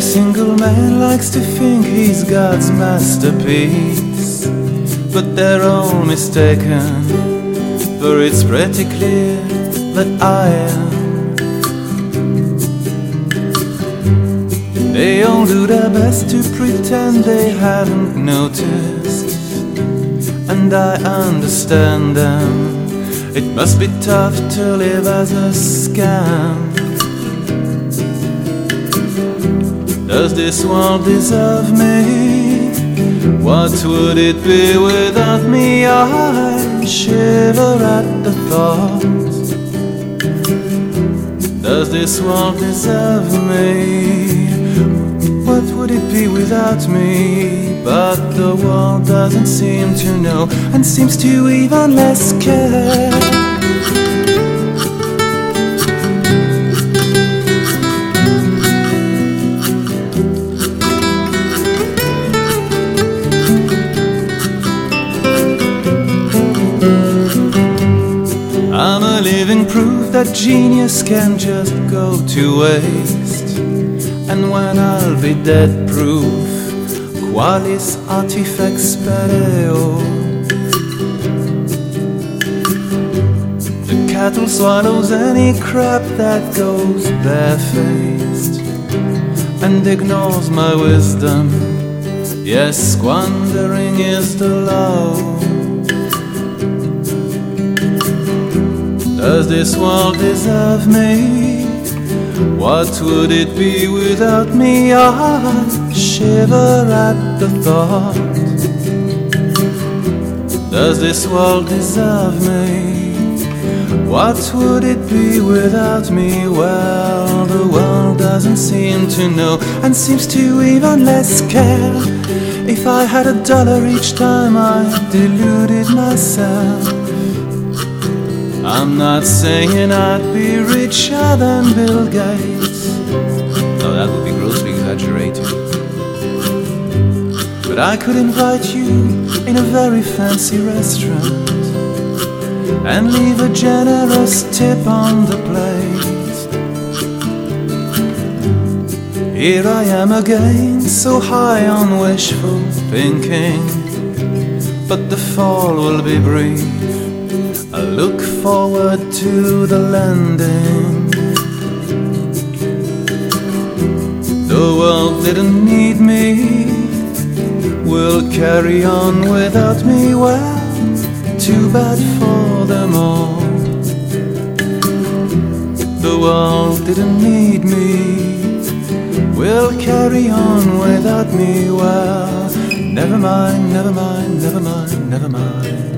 Every single man likes to think he's God's masterpiece, but they're all mistaken, for it's pretty clear that I am. They all do their best to pretend they haven't noticed, and I understand them. It must be tough to live as a scam. Does this world deserve me? What would it be without me? I shiver at the thought. Does this world deserve me? What would it be without me? But the world doesn't seem to know and seems to even less care. Proof that genius can just go to waste. And when I'll be dead proof, qualis artifex pereo. The cattle swallows any crap that goes barefaced and ignores my wisdom. Yes, squandering is the law. Does this world deserve me? What would it be without me? I shiver at the thought. Does this world deserve me? What would it be without me? Well, the world doesn't seem to know and seems to even less care. If I had a dollar each time I deluded myself. I'm not saying I'd be richer than Bill Gates. No, that would be grossly exaggerated. But I could invite you in a very fancy restaurant and leave a generous tip on the plate. Here I am again, so high on wishful thinking, but the fall will be brief. I look forward to the landing. The world didn't need me, will carry on without me. Well, too bad for them all. The world didn't need me, will carry on without me. Well, never mind, never mind, never mind, never mind.